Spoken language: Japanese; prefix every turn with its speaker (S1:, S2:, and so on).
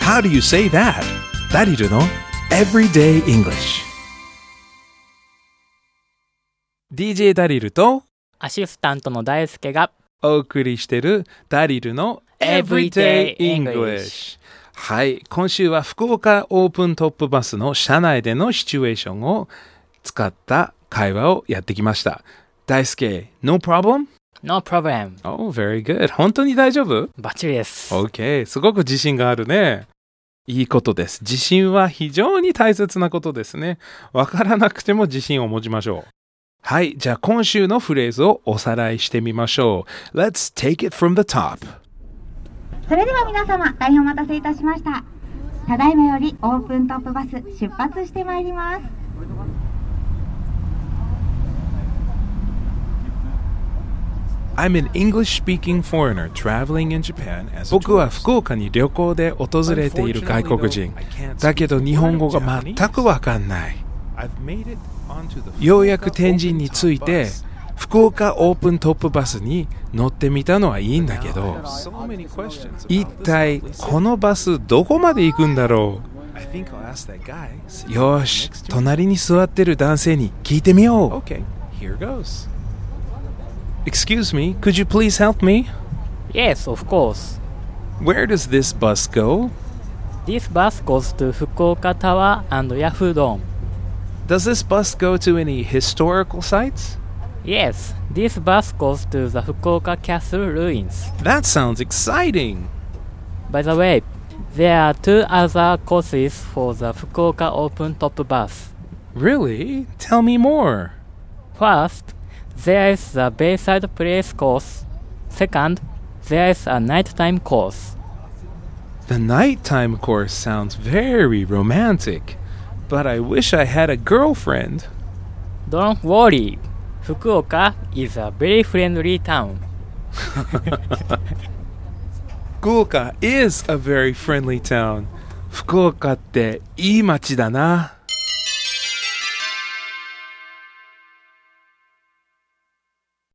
S1: How do you say that? だりるの Everyday English DJ ダリルと
S2: アシスタントの大輔が
S1: お送りしているダリルの Everyday
S2: English
S1: はい、今週は福岡オープントップバスの車内でのシチュエーションを使った会話をやってきました。大輔 No problem?
S2: No problem.
S1: Oh, very good. 本当に大丈夫？
S2: バッチリです。
S1: OK すごく自信があるね。いいことです。自信は非常に大切なことですね。わからなくても自信を持ちましょう。はい。じゃあ今週のフレーズをおさらいしてみましょう。Let's take it from the top.
S3: それでは皆様大変お待たせいたしました。ただいまよりオープントップバス出発してまいります
S1: I'm an English speaking foreigner traveling in Japan as 僕は福岡に旅行で訪れている外国人。だけど日本語が全くわかんない。ようやく天神に着いて福岡オープントップバスに乗ってみたのはいいんだけど一体このバスどこまで行くんだろう？よーし隣に座ってる男性に聞いてみよう Excuse me, could you please help me?
S2: Yes of course
S1: Where does this bus go?
S2: This bus goes to Fukuoka Tower and Yahoo Dome
S1: Does this bus go to any historical sites?
S2: Yes This bus goes to the Fukuoka Castle ruins
S1: That sounds exciting!
S2: By the way There are two other courses for the Fukuoka Open Top Bus
S1: Really? Tell me more.
S2: First, there is the Bayside Place course. Second, there is a nighttime course.
S1: The nighttime course sounds very romantic, but I wish I had a girlfriend.
S2: Don't worry, Fukuoka is a very friendly town.
S1: Fukuoka is a very friendly town. 福岡っていい街だな。